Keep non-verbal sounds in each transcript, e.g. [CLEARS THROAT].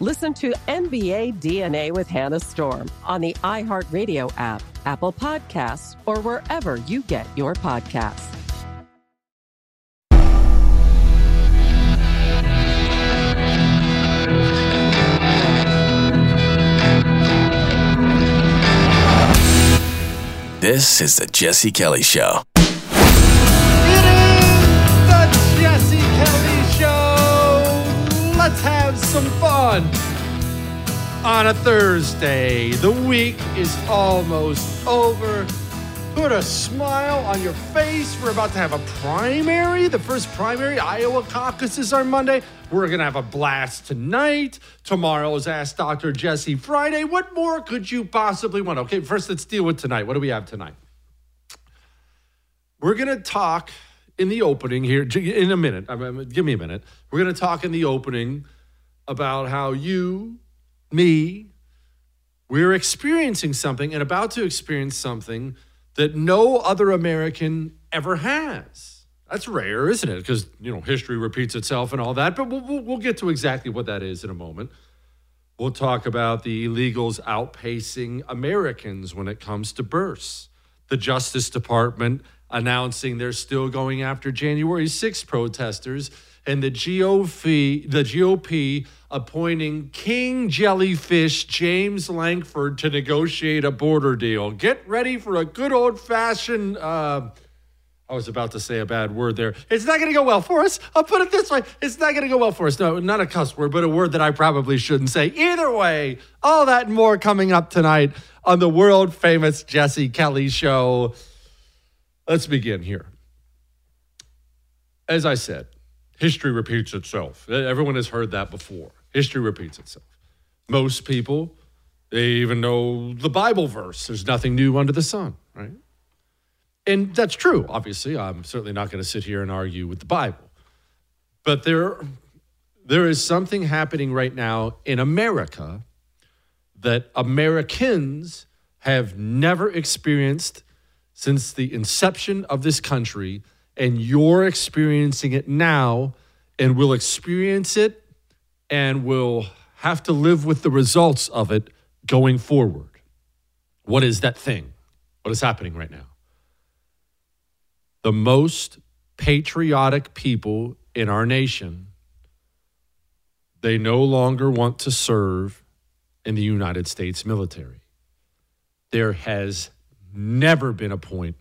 Listen to NBA DNA with Hannah Storm on the iHeartRadio app, Apple Podcasts, or wherever you get your podcasts. This is the Jesse Kelly Show. Some fun on a Thursday. The week is almost over. Put a smile on your face. We're about to have a primary, the first primary. Iowa caucuses are Monday. We're going to have a blast tonight. Tomorrow's Ask Dr. Jesse Friday. What more could you possibly want? Okay, first let's deal with tonight. What do we have tonight? We're going to talk in the opening here in a minute. Give me a minute. We're going to talk in the opening about how you, me, we're experiencing something and about to experience something that no other American ever has. That's rare, isn't it? Because, you know, history repeats itself and all that. But we'll, we'll, get to exactly what that is in a moment. We'll talk about the illegals outpacing Americans when it comes to births. The Justice Department announcing they're still going after January 6 protesters, and the GOP, the GOP appointing King Jellyfish James Lankford to negotiate a border deal. Get ready for a good old fashioned. Uh, I was about to say a bad word there. It's not going to go well for us. I'll put it this way. It's not going to go well for us. No, not a cuss word, but a word that I probably shouldn't say. Either way, all that and more coming up tonight on the world famous Jesse Kelly show. Let's begin here. As I said, history repeats itself. Everyone has heard that before. History repeats itself. Most people, they even know the Bible verse. There's nothing new under the sun, right? And that's true, obviously. I'm certainly not going to sit here and argue with the Bible. But there, there is something happening right now in America that Americans have never experienced since the inception of this country, and you're experiencing it now, and will experience it, and will have to live with the results of it going forward. What is that thing? What is happening right now? The most patriotic people in our nation, they no longer want to serve in the United States military. There has never been a point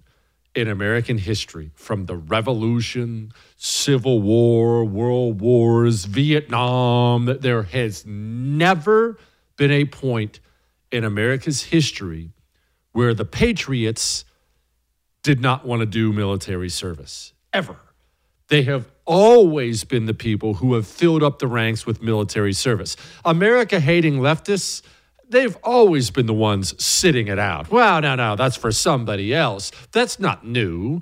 in American history from the Revolution, Civil War, World Wars, Vietnam, that there has never been a point in America's history where the Patriots did not want to do military service, ever. They have always been the people who have filled up the ranks with military service. America hating leftists, they've always been the ones sitting it out. Well, no, no, that's for somebody else. That's not new.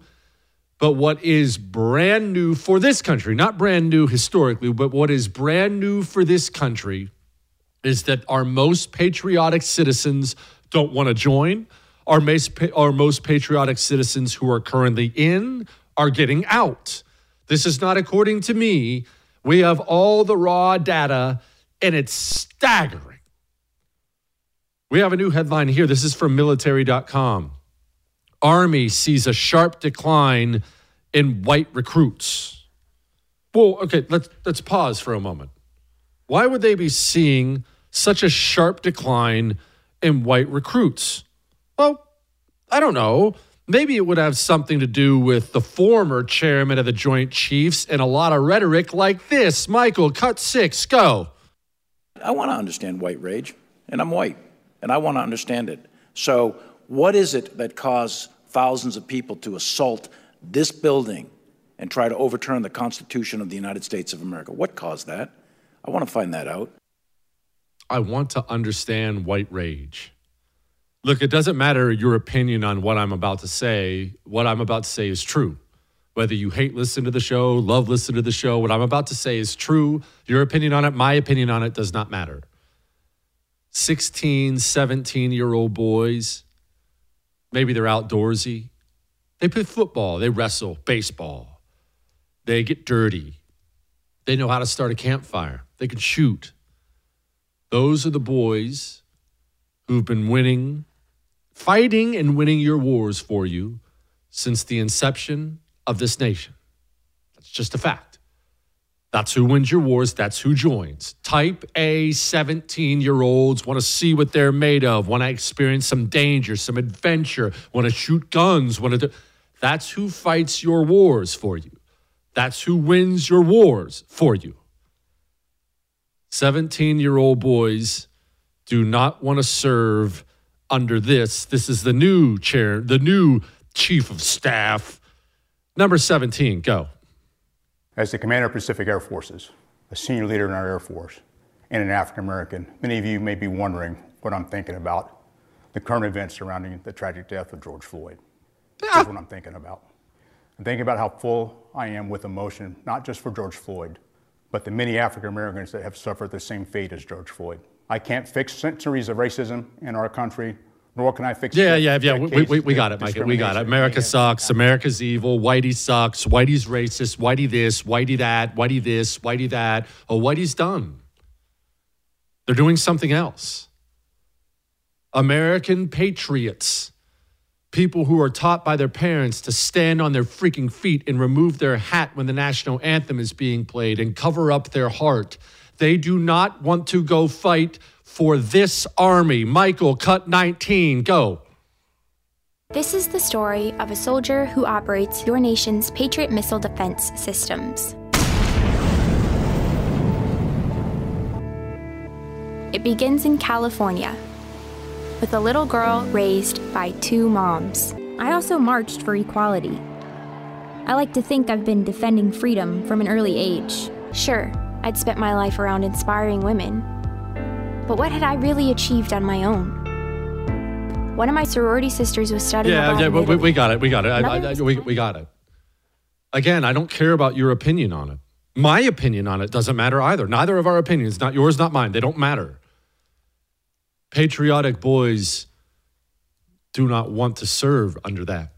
But what is brand new for this country, not brand new historically, but what is brand new for this country is that our most patriotic citizens don't want to join. Our our most patriotic citizens who are currently in are getting out. This is not according to me. We have all the raw data, and it's staggering. We have a new headline here. This is from military.com. Army sees a sharp decline in white recruits. Well, okay, let's let's pause for a moment. Why would they be seeing such a sharp decline in white recruits? Well, I don't know. Maybe it would have something to do with the former chairman of the Joint Chiefs and a lot of rhetoric like this. Michael, cut six, go. I want to understand white rage, and I'm white, and I want to understand it. So, what is it that caused thousands of people to assault this building and try to overturn the Constitution of the United States of America? What caused that? I want to find that out. I want to understand white rage. Look, it doesn't matter your opinion on what I'm about to say. What I'm about to say is true. Whether you hate listening to the show, love listening to the show, what I'm about to say is true. Your opinion on it, my opinion on it does not matter. 16, 17 year old boys, maybe they're outdoorsy. They play football, they wrestle, baseball. They get dirty. They know how to start a campfire. They can shoot. Those are the boys who've been winning fighting and winning your wars for you since the inception of this nation. That's just a fact. That's who wins your wars. That's who joins. Type A 17 year olds want to see what they're made of, want to experience some danger, some adventure, want to shoot guns, want to do. That's who fights your wars for you. That's who wins your wars for you. 17 year old boys do not want to serve under this. This is the new chair, the new chief of staff. Number 17, go. As the commander of Pacific Air Forces, a senior leader in our Air Force, and an African American, many of you may be wondering what I'm thinking about the current events surrounding the tragic death of George Floyd. Here's ah! what I'm thinking about. I'm thinking about how full I am with emotion, not just for George Floyd, but the many African Americans that have suffered the same fate as George Floyd. I can't fix centuries of racism in our country, nor can I fix. Yeah, yeah, yeah. We, we, we got it, Mike. We got it. America sucks. America's evil. Whitey sucks. Whitey's racist. Whitey this. Whitey that. Whitey this. Whitey that. Oh, Whitey's done. They're doing something else. American patriots, people who are taught by their parents to stand on their freaking feet and remove their hat when the national anthem is being played and cover up their heart they do not want to go fight for this army. Michael, cut 19, go. This is the story of a soldier who operates your nation's Patriot missile defense systems. It begins in California with a little girl raised by two moms. I also marched for equality. I like to think I've been defending freedom from an early age. Sure, I'd spent my life around inspiring women. But what had I really achieved on my own? One of my sorority sisters was studying. Yeah, yeah, we, we, got it. We got it. I, I, we, we got it. Again, I don't care about your opinion on it. My opinion on it doesn't matter either. Neither of our opinions, not yours, not mine, they don't matter. Patriotic boys do not want to serve under that.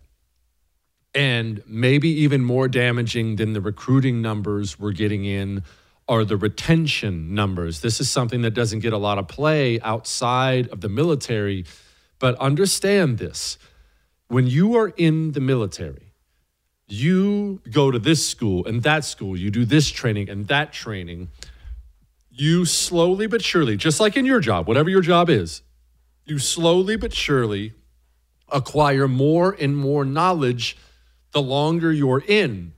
And maybe even more damaging than the recruiting numbers we're getting in are the retention numbers. This is something that doesn't get a lot of play outside of the military, but understand this. When you are in the military, you go to this school and that school, you do this training and that training. You slowly but surely, just like in your job, whatever your job is, you slowly but surely acquire more and more knowledge the longer you're in.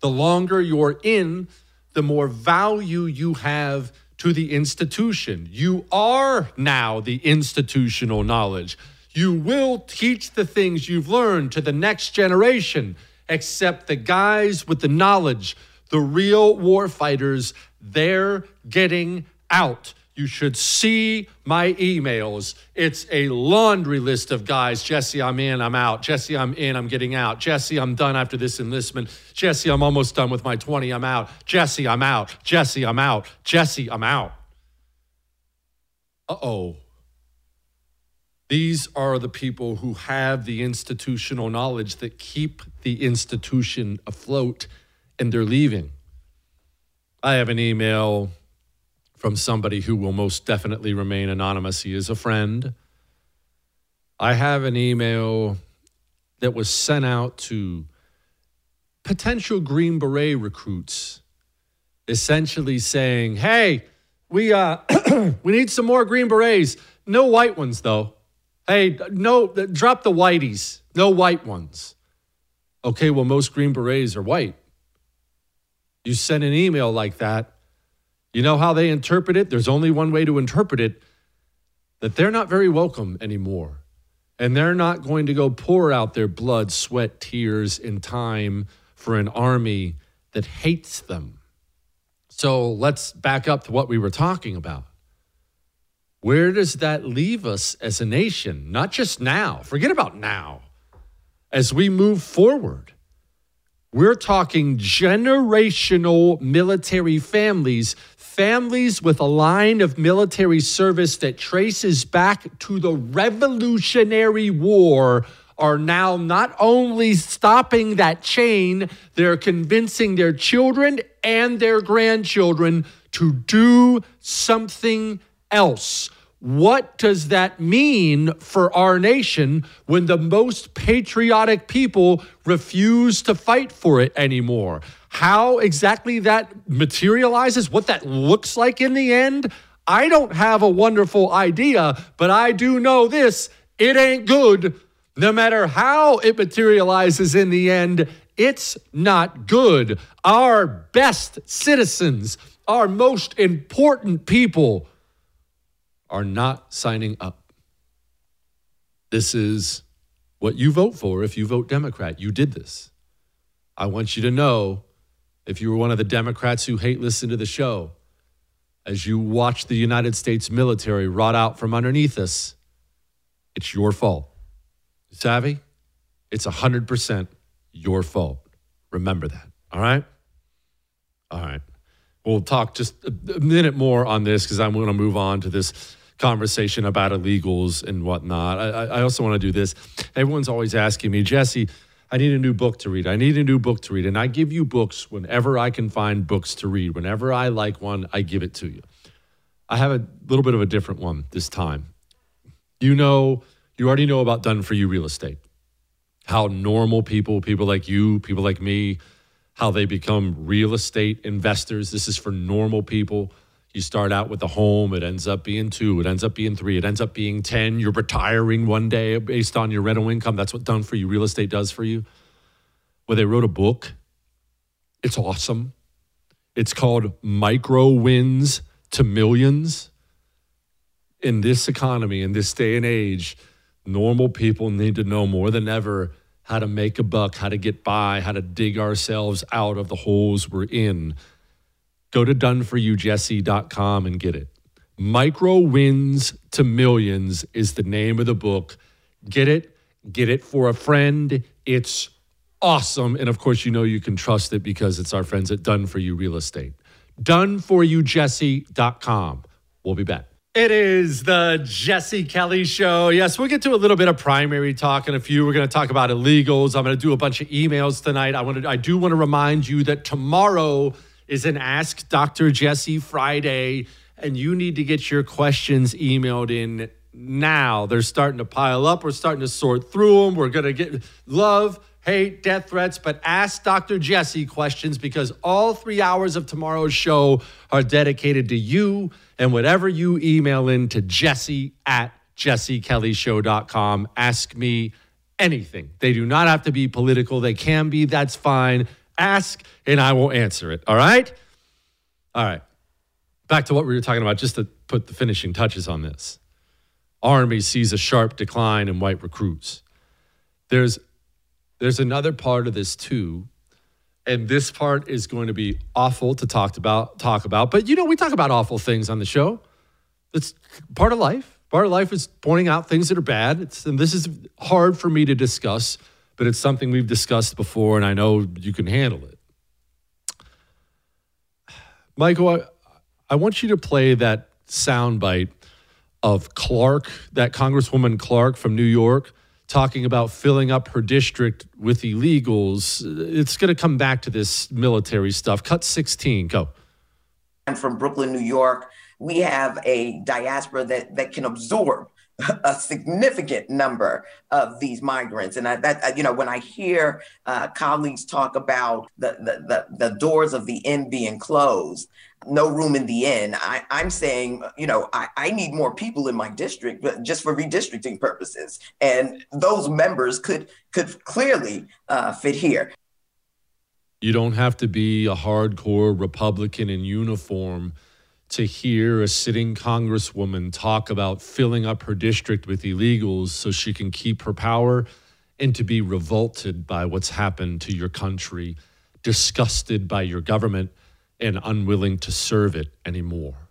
The longer you're in, the more value you have to the institution. You are now the institutional knowledge. You will teach the things you've learned to the next generation, except the guys with the knowledge, the real war fighters, they're getting out. You should see my emails. It's a laundry list of guys. Jesse, I'm in, I'm out. Jesse, I'm in, I'm getting out. Jesse, I'm done after this enlistment. Jesse, I'm almost done with my 20, I'm out. Jesse, I'm out. Jesse, I'm out. Jesse, I'm out. Uh oh. These are the people who have the institutional knowledge that keep the institution afloat, and they're leaving. I have an email from somebody who will most definitely remain anonymous. He is a friend. I have an email that was sent out to potential Green Beret recruits, essentially saying, "Hey, we uh, [CLEARS THROAT] we need some more Green Berets. No white ones, though. Hey, no, drop the whiteys. No white ones. Okay, well, most Green Berets are white. You send an email like that." You know how they interpret it? There's only one way to interpret it that they're not very welcome anymore. And they're not going to go pour out their blood, sweat, tears, and time for an army that hates them. So let's back up to what we were talking about. Where does that leave us as a nation? Not just now, forget about now. As we move forward, we're talking generational military families families with a line of military service that traces back to the Revolutionary War are now not only stopping that chain, they're convincing their children and their grandchildren to do something else. What does that mean for our nation when the most patriotic people refuse to fight for it anymore? How exactly that materializes, what that looks like in the end, I don't have a wonderful idea, but I do know this it ain't good. No matter how it materializes in the end, it's not good. Our best citizens, our most important people are not signing up. This is what you vote for if you vote Democrat. You did this. I want you to know if you were one of the Democrats who hate listening to the show, as you watch the United States military rot out from underneath us, it's your fault. Savvy? It's 100% your fault. Remember that. All right? All right. We'll talk just a minute more on this because I'm going to move on to this conversation about illegals and whatnot. I, I also want to do this. Everyone's always asking me, Jesse, I need a new book to read. I need a new book to read. And I give you books whenever I can find books to read. Whenever I like one, I give it to you. I have a little bit of a different one this time. You know, you already know about done for you real estate. How normal people, people like you, people like me, how they become real estate investors. This is for normal people you start out with a home, it ends up being two, it ends up being three, it ends up being 10. You're retiring one day based on your rental income. That's what done for you, real estate does for you. Well, they wrote a book. It's awesome. It's called Micro Wins to Millions. In this economy, in this day and age, normal people need to know more than ever how to make a buck, how to get by, how to dig ourselves out of the holes we're in Go to doneforyoujesse.com and get it. Micro Wins to Millions is the name of the book. Get it, get it for a friend. It's awesome. And of course, you know you can trust it because it's our friends at Done For You Real Estate. Doneforyoujesse.com. We'll be back. It is the Jesse Kelly Show. Yes, we'll get to a little bit of primary talk in a few. We're going to talk about illegals. I'm going to do a bunch of emails tonight. I want to. I do want to remind you that tomorrow is an Ask Dr. Jesse Friday, and you need to get your questions emailed in now. They're starting to pile up. We're starting to sort through them. We're going to get love, hate, death threats, but ask Dr. Jesse questions because all three hours of tomorrow's show are dedicated to you and whatever you email in to jesse at jessekellyshow.com. Ask me anything. They do not have to be political. They can be. That's fine. Ask and I will answer it. All right? All right. Back to what we were talking about, just to put the finishing touches on this. Army sees a sharp decline in white recruits. There's there's another part of this too. And this part is going to be awful to talk about talk about. But you know, we talk about awful things on the show. It's part of life. Part of life is pointing out things that are bad. It's, and this is hard for me to discuss, but it's something we've discussed before, and I know you can handle it. Michael, I, I want you to play that soundbite of Clarke, that Congresswoman Clarke from New York, talking about filling up her district with illegals. It's going to come back to this military stuff. Cut 16, go. I'm from Brooklyn, New York. We have a diaspora that, that can absorb a significant number of these migrants. And I, that, you know, when I hear uh, colleagues talk about the, the, the, the doors of the inn being closed, no room in the inn, I, I'm saying, you know, I, I need more people in my district, but just for redistricting purposes. And those members could could clearly uh, fit here. You don't have to be a hardcore Republican in uniform to hear a sitting congresswoman talk about filling up her district with illegals so she can keep her power and to be revolted by what's happened to your country, disgusted by your government, and unwilling to serve it anymore.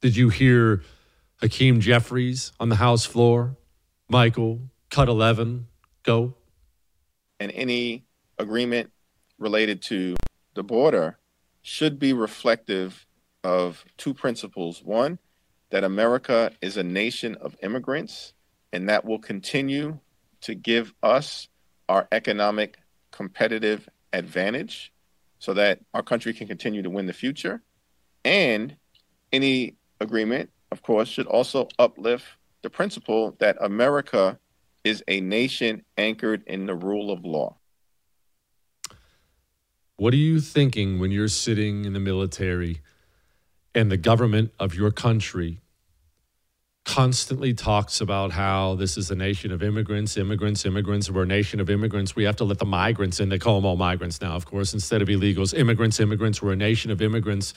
Did you hear Hakeem Jeffries on the House floor? Michael, cut 11, go. And any agreement related to the border should be reflective of two principles. One, that America is a nation of immigrants, and that will continue to give us our economic competitive advantage so that our country can continue to win the future. And any agreement, of course, should also uplift the principle that America is a nation anchored in the rule of law. What are you thinking when you're sitting in the military and the government of your country constantly talks about how this is a nation of immigrants, immigrants, immigrants. We're a nation of immigrants. We have to let the migrants in. They call them all migrants now, of course, instead of illegals. Immigrants, immigrants. We're a nation of immigrants.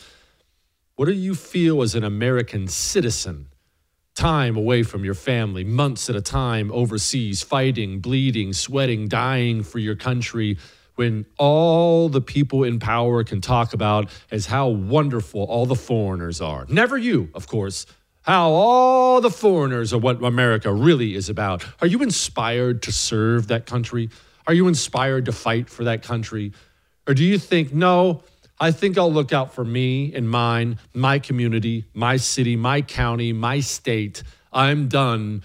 What do you feel as an American citizen? Time away from your family, months at a time overseas, fighting, bleeding, sweating, dying for your country when all the people in power can talk about is how wonderful all the foreigners are. Never you, of course. How all the foreigners are what America really is about. Are you inspired to serve that country? Are you inspired to fight for that country? Or do you think, no, I think I'll look out for me and mine, my community, my city, my county, my state. I'm done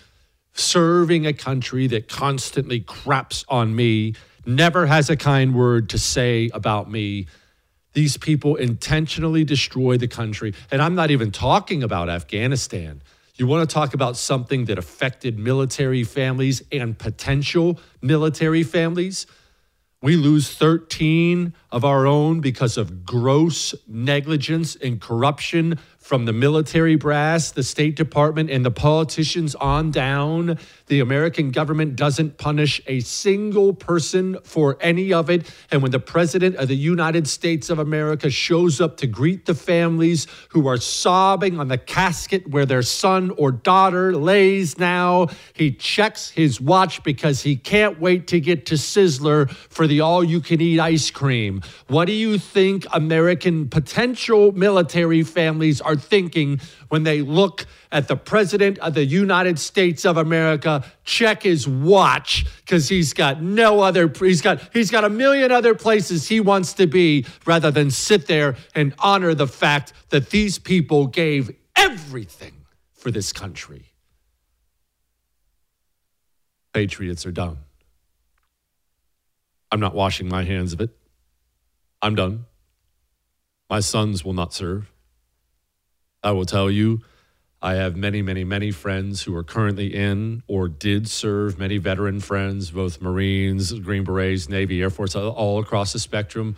serving a country that constantly craps on me never has a kind word to say about me. These people intentionally destroy the country. And I'm not even talking about Afghanistan. You want to talk about something that affected military families and potential military families? We lose 13 of our own because of gross negligence and corruption from the military brass, the State Department, and the politicians on down. The American government doesn't punish a single person for any of it. And when the President of the United States of America shows up to greet the families who are sobbing on the casket where their son or daughter lays now, he checks his watch because he can't wait to get to Sizzler for the all you can eat ice cream. What do you think American potential military families are thinking when they look at the President of the United States of America check his watch because he's got no other he's got he's got a million other places he wants to be rather than sit there and honor the fact that these people gave everything for this country. Patriots are done. I'm not washing my hands of it. I'm done. My sons will not serve. I will tell you, I have many, many, many friends who are currently in or did serve, many veteran friends, both Marines, Green Berets, Navy, Air Force, all across the spectrum.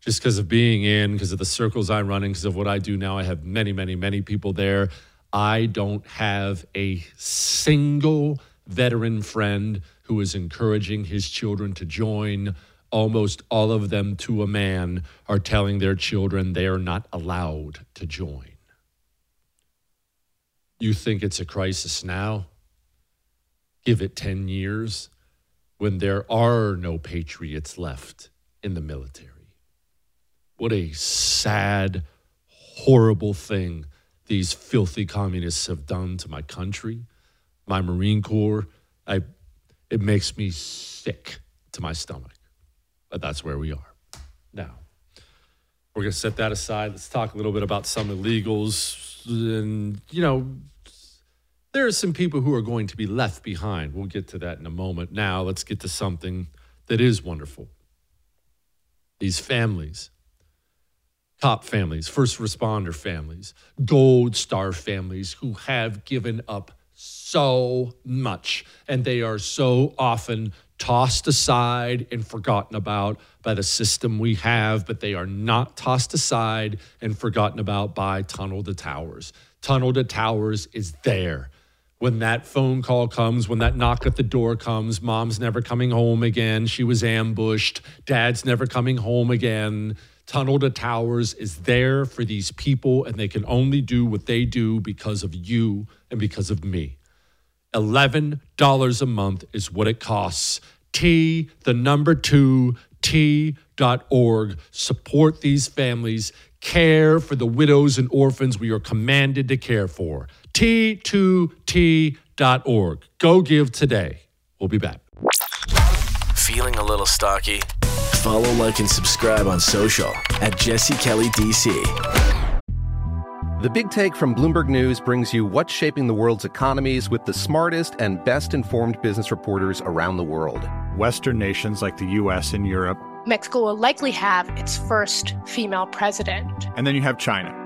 Just because of being in, because of the circles I'm running, because of what I do now, I have many, many, many people there. I don't have a single veteran friend who is encouraging his children to join. Almost all of them, to a man, are telling their children they are not allowed to join. You think it's a crisis now? Give it 10 years when there are no patriots left in the military. What a sad, horrible thing these filthy communists have done to my country, my Marine Corps. I, it makes me sick to my stomach. But that's where we are. Now, we're going to set that aside. Let's talk a little bit about some illegals. And, you know, there are some people who are going to be left behind. We'll get to that in a moment. Now, let's get to something that is wonderful. These families, top families, first responder families, gold star families who have given up so much and they are so often tossed aside and forgotten about by the system we have, but they are not tossed aside and forgotten about by Tunnel to Towers. Tunnel to Towers is there. When that phone call comes, when that knock at the door comes, mom's never coming home again. She was ambushed. Dad's never coming home again. Tunnel to Towers is there for these people, and they can only do what they do because of you and because of me. $11 a month is what it costs. T, the number two, T.org. Support these families. Care for the widows and orphans we are commanded to care for. T2T.org. Go give today. We'll be back. Feeling a little stocky? Follow, like, and subscribe on social at Jesse Kelly DC. The Big Take from Bloomberg News brings you what's shaping the world's economies with the smartest and best informed business reporters around the world. Western nations like the US and Europe. Mexico will likely have its first female president. And then you have China.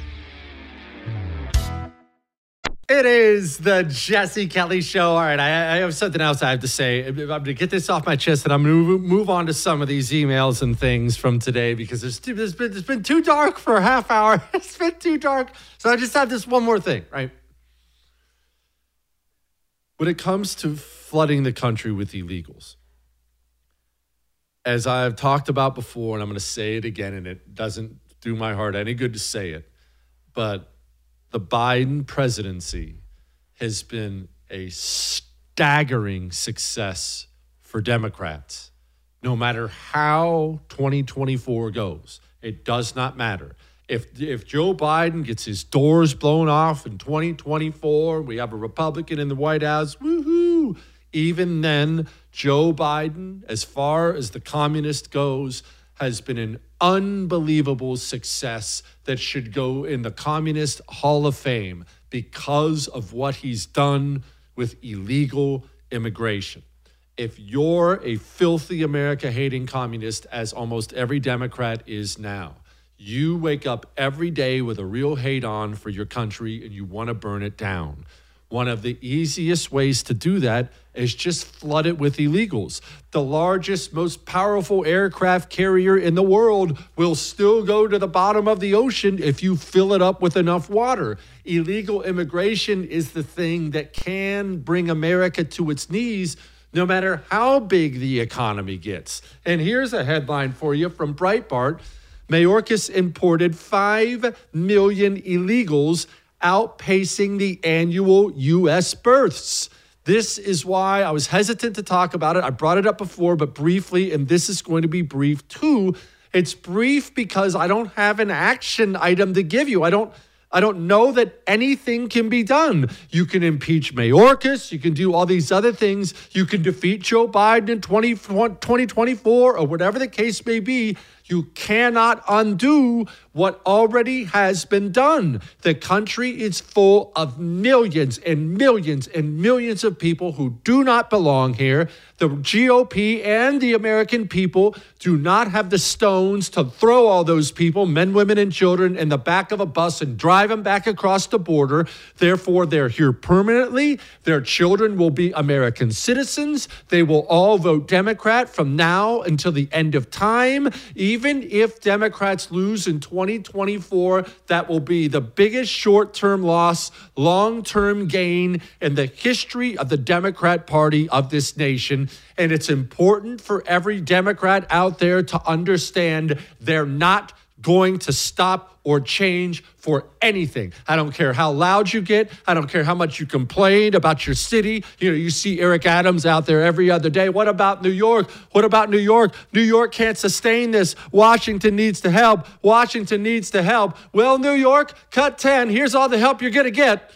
It is the Jesse Kelly Show. All right, I, I, have something else I have to say. I'm going to get this off my chest, and I'm going to move on to some of these emails and things from today because there's, there's been it's been too dark for a half hour. [LAUGHS] It's been too dark, so I just have this one more thing. Right, when it comes to flooding the country with illegals, as I've talked about before, and I'm going to say it again, and it doesn't do my heart any good to say it, but the Biden presidency has been a staggering success for Democrats. No matter how 2024 goes, it does not matter. If, if Joe Biden gets his doors blown off in 2024, we have a Republican in the White House, woohoo! Even then, Joe Biden, as far as the communist goes, has been an unbelievable success that should go in the Communist Hall of Fame because of what he's done with illegal immigration. If you're a filthy America hating communist, as almost every Democrat is now, you wake up every day with a real hate on for your country and you want to burn it down. One of the easiest ways to do that is just flood it with illegals. The largest, most powerful aircraft carrier in the world will still go to the bottom of the ocean if you fill it up with enough water. Illegal immigration is the thing that can bring America to its knees. No matter how big the economy gets. And here's a headline for you from Breitbart Mayorkas imported 5 million illegals outpacing the annual U.S. births. This is why I was hesitant to talk about it. I brought it up before, but briefly, and this is going to be brief too. It's brief because I don't have an action item to give you. I don't. I don't know that anything can be done. You can impeach Mayorkas. You can do all these other things. You can defeat Joe Biden in 20, 2024 or whatever the case may be. You cannot undo what already has been done. The country is full of millions and millions and millions of people who do not belong here. The GOP and the American people do not have the stones to throw all those people, men, women, and children, in the back of a bus and drive them back across the border. Therefore, they're here permanently. Their children will be American citizens. They will all vote Democrat from now until the end of time. Even if Democrats lose in 2024, that will be the biggest short term loss, long term gain in the history of the Democrat Party of this nation. And it's important for every Democrat out there to understand they're not going to stop or change for anything. I don't care how loud you get. I don't care how much you complain about your city. You know, you see Eric Adams out there every other day. What about New York? What about New York? New York can't sustain this. Washington needs to help. Washington needs to help. Well, New York, cut 10. Here's all the help you're going to get.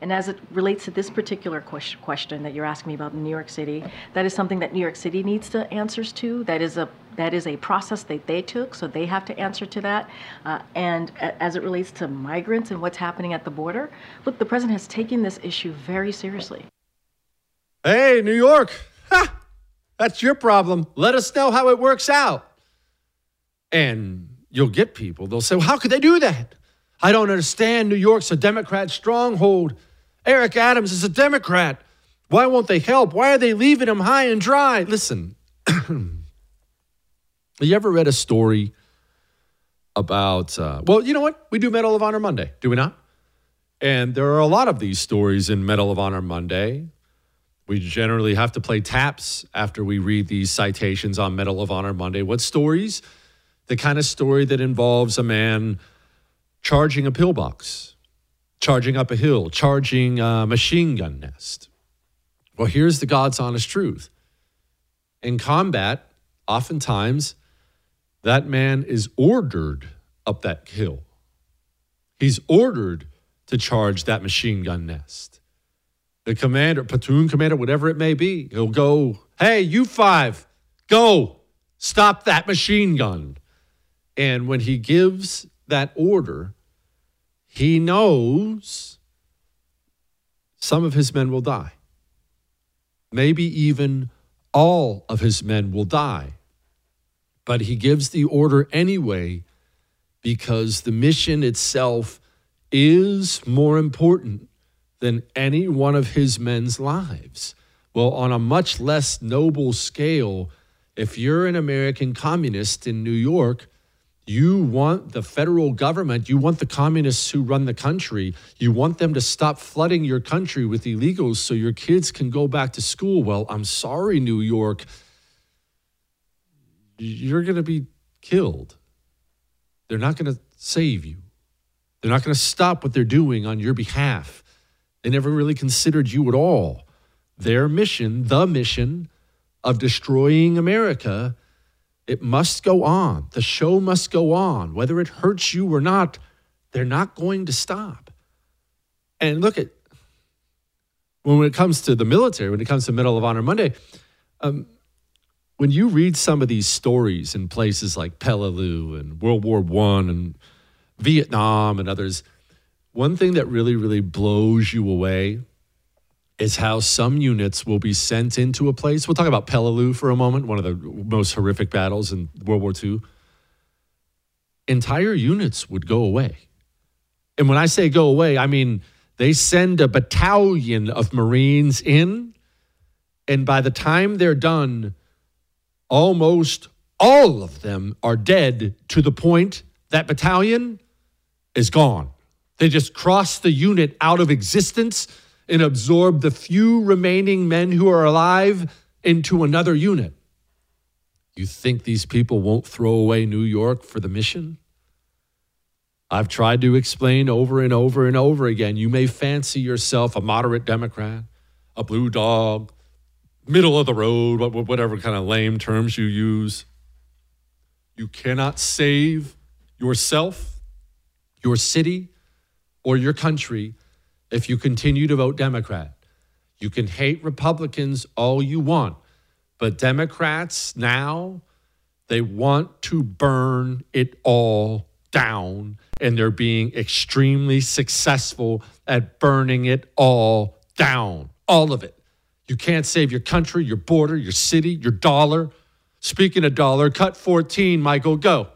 And as it relates to this particular question that you're asking me about in New York City, that is something that New York City needs to answers to. That is a that is a process that they took, so they have to answer to that. Uh, and as it relates to migrants and what's happening at the border, look, the president has taken this issue very seriously. Hey, New York, ha, that's your problem. Let us know how it works out. And you'll get people, they'll say, well, how could they do that? I don't understand. New York's a Democrat stronghold. Eric Adams is a Democrat. Why won't they help? Why are they leaving him high and dry? Listen, have [CLEARS THROAT] you ever read a story about, uh, well, you know what? We do Medal of Honor Monday, do we not? And there are a lot of these stories in Medal of Honor Monday. We generally have to play taps after we read these citations on Medal of Honor Monday. What stories? The kind of story that involves a man charging a pillbox, charging up a hill, charging a machine gun nest. Well, here's the God's honest truth. In combat, oftentimes that man is ordered up that hill. He's ordered to charge that machine gun nest. The commander, platoon commander, whatever it may be, he'll go, Hey, you five, go, stop that machine gun. And when he gives that order, he knows some of his men will die. Maybe even all of his men will die. But he gives the order anyway because the mission itself is more important than any one of his men's lives. Well, on a much less noble scale, if you're an American communist in New York, you want the federal government, you want the communists who run the country, you want them to stop flooding your country with illegals so your kids can go back to school. Well, I'm sorry, New York. You're going to be killed. They're not going to save you. They're not going to stop what they're doing on your behalf. They never really considered you at all. Their mission, the mission of destroying America, it must go on. The show must go on. Whether it hurts you or not, they're not going to stop. And look at when it comes to the military, when it comes to Medal of Honor Monday, um, when you read some of these stories in places like Peleliu and World War One and Vietnam and others, one thing that really, really blows you away is how some units will be sent into a place. We'll talk about Peleliu for a moment, one of the most horrific battles in World War II. Entire units would go away. And when I say go away, I mean they send a battalion of Marines in, and by the time they're done, almost all of them are dead to the point that battalion is gone. They just cross the unit out of existence and absorb the few remaining men who are alive into another unit. You think these people won't throw away New York for the mission? I've tried to explain over and over and over again. You may fancy yourself a moderate Democrat, a blue dog, middle of the road, whatever kind of lame terms you use. You cannot save yourself, your city, or your country if you continue to vote Democrat. You can hate Republicans all you want, but Democrats now, they want to burn it all down, and they're being extremely successful at burning it all down, all of it. You can't save your country, your border, your city, your dollar. Speaking of dollar, cut 14, Michael, go.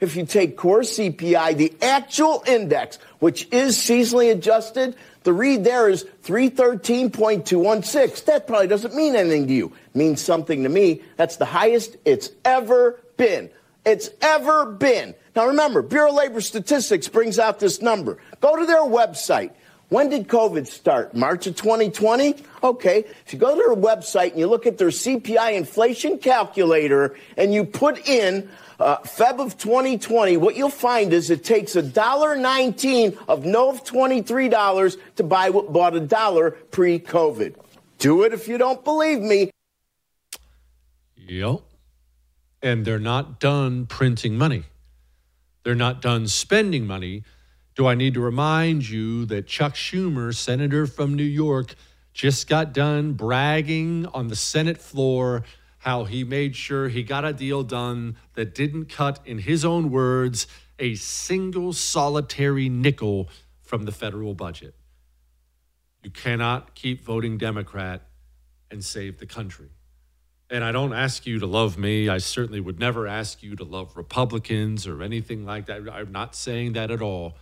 If you take core CPI, the actual index, which is seasonally adjusted, the read there is 313.216. That probably doesn't mean anything to you. It means something to me. That's the highest it's ever been. It's ever been. Now remember, Bureau of Labor Statistics brings out this number. Go to their website. When did COVID start? March of 2020? Okay. If you go to their website and you look at their CPI inflation calculator and you put in uh, Feb of 2020, what you'll find is it takes a dollar nineteen of no of $23 to buy what bought a dollar pre-COVID. Do it if you don't believe me. Yep. And they're not done printing money. They're not done spending money. Do I need to remind you that Chuck Schumer, senator from New York, just got done bragging on the Senate floor how he made sure he got a deal done that didn't cut, in his own words, a single solitary nickel from the federal budget. You cannot keep voting Democrat and save the country. And I don't ask you to love me. I certainly would never ask you to love Republicans or anything like that. I'm not saying that at all.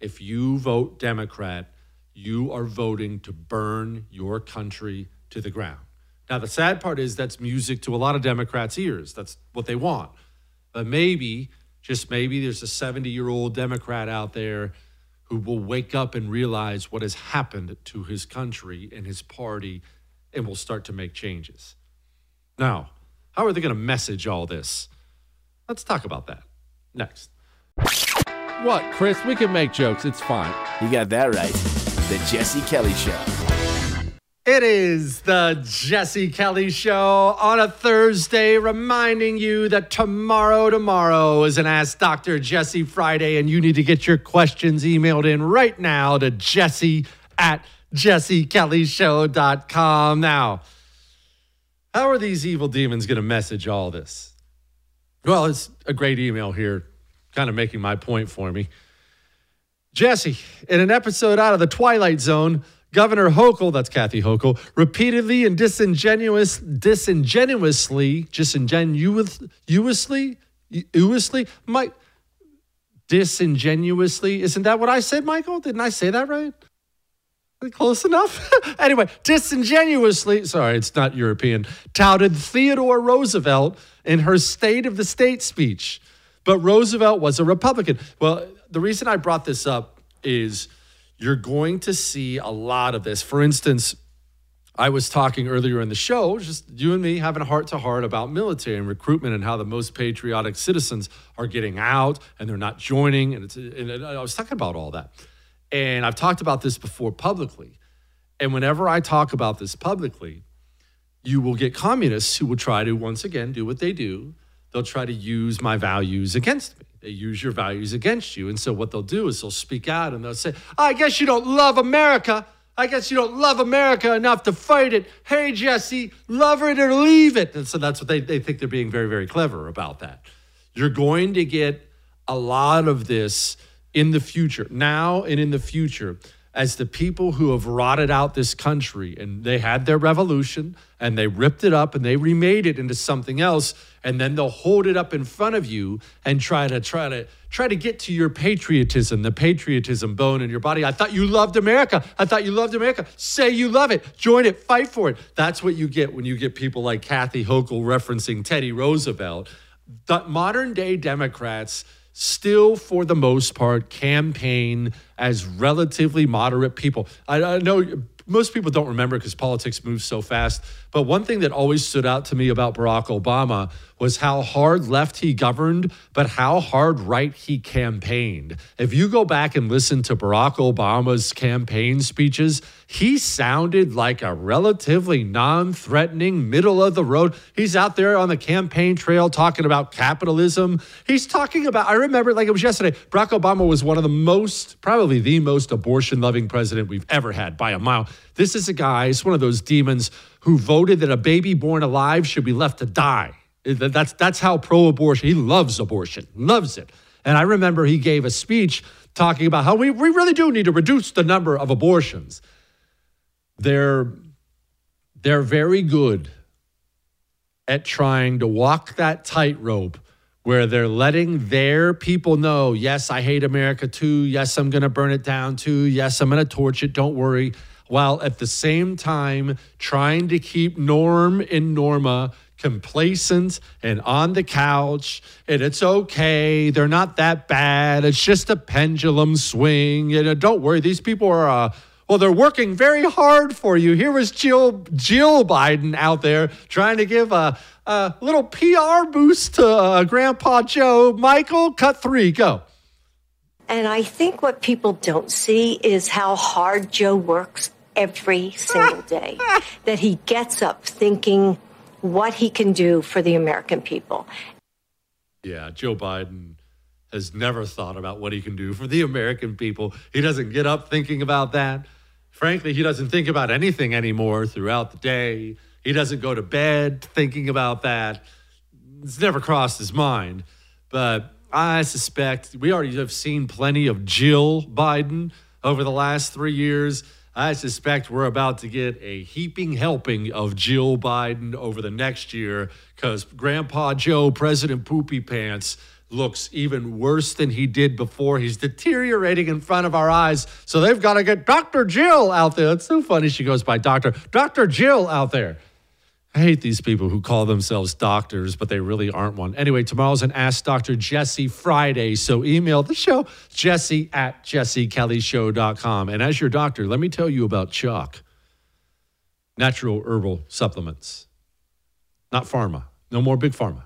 If you vote Democrat, you are voting to burn your country to the ground. Now, the sad part is that's music to a lot of Democrats' ears. That's what they want. But maybe, just maybe, there's a 70 year old Democrat out there who will wake up and realize what has happened to his country and his party and will start to make changes. Now, how are they going to message all this? Let's talk about that next. What, Chris? We can make jokes. It's fine. You got that right. The Jesse Kelly Show. It is the Jesse Kelly Show on a Thursday, reminding you that tomorrow, tomorrow is an Ask Dr. Jesse Friday, and you need to get your questions emailed in right now to jesse at jessekellyshow.com. Now, how are these evil demons going to message all this? Well, it's a great email here, kind of making my point for me. Jesse, in an episode out of the Twilight Zone, Governor Hochul, that's Kathy Hochul, repeatedly and disingenuous, disingenuously, disingenuously, uously, Mike, disingenuously, isn't that what I said, Michael? Didn't I say that right? Close enough. [LAUGHS] anyway, disingenuously, sorry, it's not European, touted Theodore Roosevelt in her State of the State speech. But Roosevelt was a Republican. Well, the reason I brought this up is you're going to see a lot of this. For instance, I was talking earlier in the show, just you and me having a heart to heart about military and recruitment and how the most patriotic citizens are getting out and they're not joining. And, and I was talking about all that. And I've talked about this before publicly. And whenever I talk about this publicly, you will get communists who will try to, once again, do what they do. They'll try to use my values against me. They use your values against you. And so what they'll do is they'll speak out and they'll say, I guess you don't love America. I guess you don't love America enough to fight it. Hey, Jesse, love it or leave it. And so that's what they, they think they're being very, very clever about that. You're going to get a lot of this in the future, now and in the future, as the people who have rotted out this country and they had their revolution and they ripped it up and they remade it into something else and then they'll hold it up in front of you and try to try to try to get to your patriotism the patriotism bone in your body. I thought you loved america. I thought you loved america. Say you love it. Join it. Fight for it. That's what you get when you get people like kathy hochul referencing teddy roosevelt. The modern day democrats still for the most part campaign as relatively moderate people i, I know most people don't remember because politics moves so fast. But one thing that always stood out to me about Barack Obama was how hard left he governed, but how hard right he campaigned. If you go back and listen to Barack Obama's campaign speeches, he sounded like a relatively non threatening, middle of the road. He's out there on the campaign trail talking about capitalism. He's talking about, I remember like it was yesterday, Barack Obama was one of the most, probably the most abortion loving president we've ever had by a mile. This is a guy, it's one of those demons who voted that a baby born alive should be left to die. That's, that's how pro abortion, he loves abortion, loves it. And I remember he gave a speech talking about how we, we really do need to reduce the number of abortions. They're, they're very good at trying to walk that tightrope where they're letting their people know, yes, I hate America too. Yes, I'm going to burn it down too. Yes, I'm going to torch it. Don't worry while at the same time trying to keep Norm and Norma complacent and on the couch and it's okay. They're not that bad. It's just a pendulum swing and uh, don't worry these people are uh, well they're working very hard for you. Here was jill jill biden out there trying to give a, a little pr boost to uh, grandpa joe. Michael cut three go. And I think what people don't see is how hard Joe works every single day. [LAUGHS] that he gets up thinking what he can do for the American people. Yeah, Joe Biden has never thought about what he can do for the American people. He doesn't get up thinking about that. Frankly, he doesn't think about anything anymore throughout the day. He doesn't go to bed thinking about that. It's never crossed his mind. But I suspect we already have seen plenty of Jill Biden over the last three years. I suspect we're about to get a heaping helping of Jill Biden over the next year because Grandpa Joe, President Poopy Pants, looks even worse than he did before. He's deteriorating in front of our eyes. So they've got to get Dr. Jill out there. It's so funny she goes by Doctor. Dr. Jill out there. I hate these people who call themselves doctors, but they really aren't one. Anyway, tomorrow's an Ask Dr. Jesse Friday. So email the show, jesse at jessekellyshow.com. And as your doctor, let me tell you about Choq, natural herbal supplements, not pharma. No more big pharma.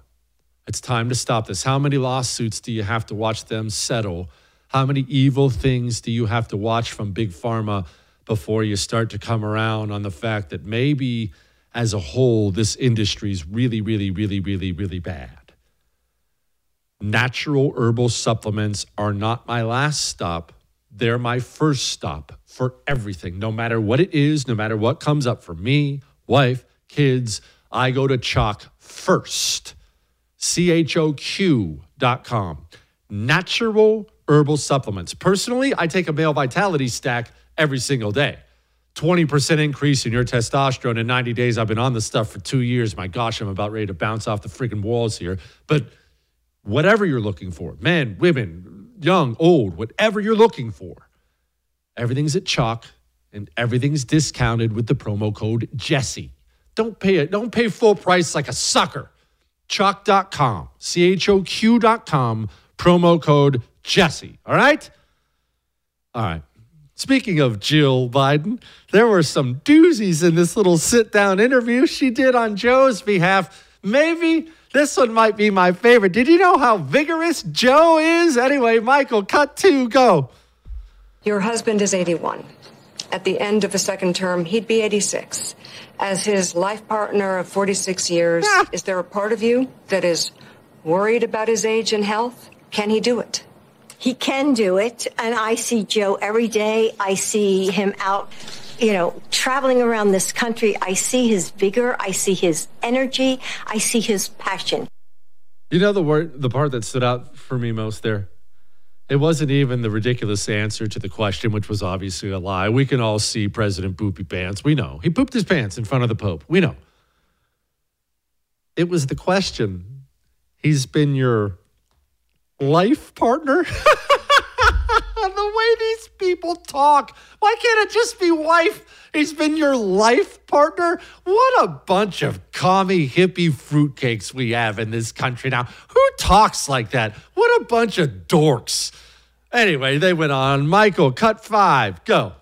It's time to stop this. How many lawsuits do you have to watch them settle? How many evil things do you have to watch from big pharma before you start to come around on the fact that maybe as a whole, this industry is really, really, really, really, really bad. Natural herbal supplements are not my last stop. They're my first stop for everything, no matter what it is, no matter what comes up for me, wife, kids. I go to Choq first. C H O Q dot com. Natural herbal supplements. Personally, I take a male vitality stack every single day. 20% increase in your testosterone in 90 days. I've been on this stuff for two years. My gosh, I'm about ready to bounce off the freaking walls here. But whatever you're looking for, men, women, young, old, whatever you're looking for, everything's at Choq and everything's discounted with the promo code Jesse. Don't pay it. Don't pay full price like a sucker. Choq.com, C H O Q.com, promo code Jesse. All right? All right. Speaking of Jill Biden, there were some doozies in this little sit down interview she did on Joe's behalf. Maybe this one might be my favorite. Did you know how vigorous Joe is? Anyway, Michael, cut to go. Your husband is 81. At the end of a second term, he'd be 86. As his life partner of 46 years, ah. is there a part of you that is worried about his age and health? Can he do it? He can do it. And I see Joe every day. I see him out, you know, traveling around this country. I see his vigor. I see his energy. I see his passion. You know the word, the part that stood out for me most there? It wasn't even the ridiculous answer to the question, which was obviously a lie. We can all see President Poopy Pants. We know. He pooped his pants in front of the Pope. We know. It was the question. He's been your life partner? [LAUGHS] the way these people talk. Why can't it just be wife? He's been your life partner? What a bunch of commie hippie fruitcakes we have in this country now. Who talks like that? What a bunch of dorks. Anyway, they went on. Michael, cut five. Go.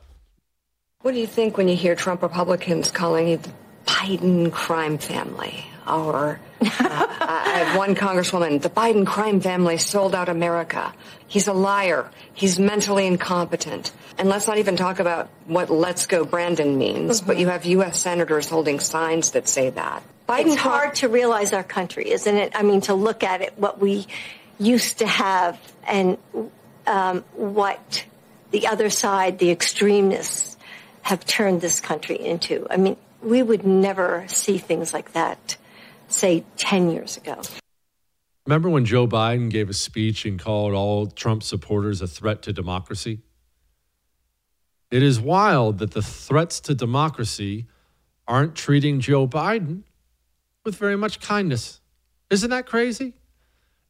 What do you think when you hear Trump Republicans calling you the Biden crime family? Or [LAUGHS] uh, I have one congresswoman, the Biden crime family sold out America. He's a liar. He's mentally incompetent. And let's not even talk about what let's go Brandon means, but you have U.S. senators holding signs that say that. Biden it's hard to realize our country, isn't it? I mean, to look at it, what we used to have and um, what the other side, the extremists, have turned this country into. I mean, we would never see things like that say 10 years ago. Remember when Joe Biden gave a speech and called all Trump supporters a threat to democracy? It is wild that the threats to democracy aren't treating Joe Biden with very much kindness. Isn't that crazy?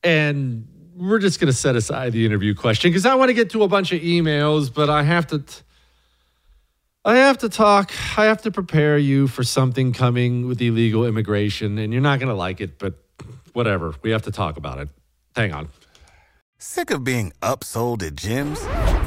And we're just going to set aside the interview question because I want to get to a bunch of emails, but I have to. T- I have to talk. I have to prepare you for something coming with illegal immigration, and you're not going to like it, but whatever. We have to talk about it. Hang on. Sick of being upsold at gyms?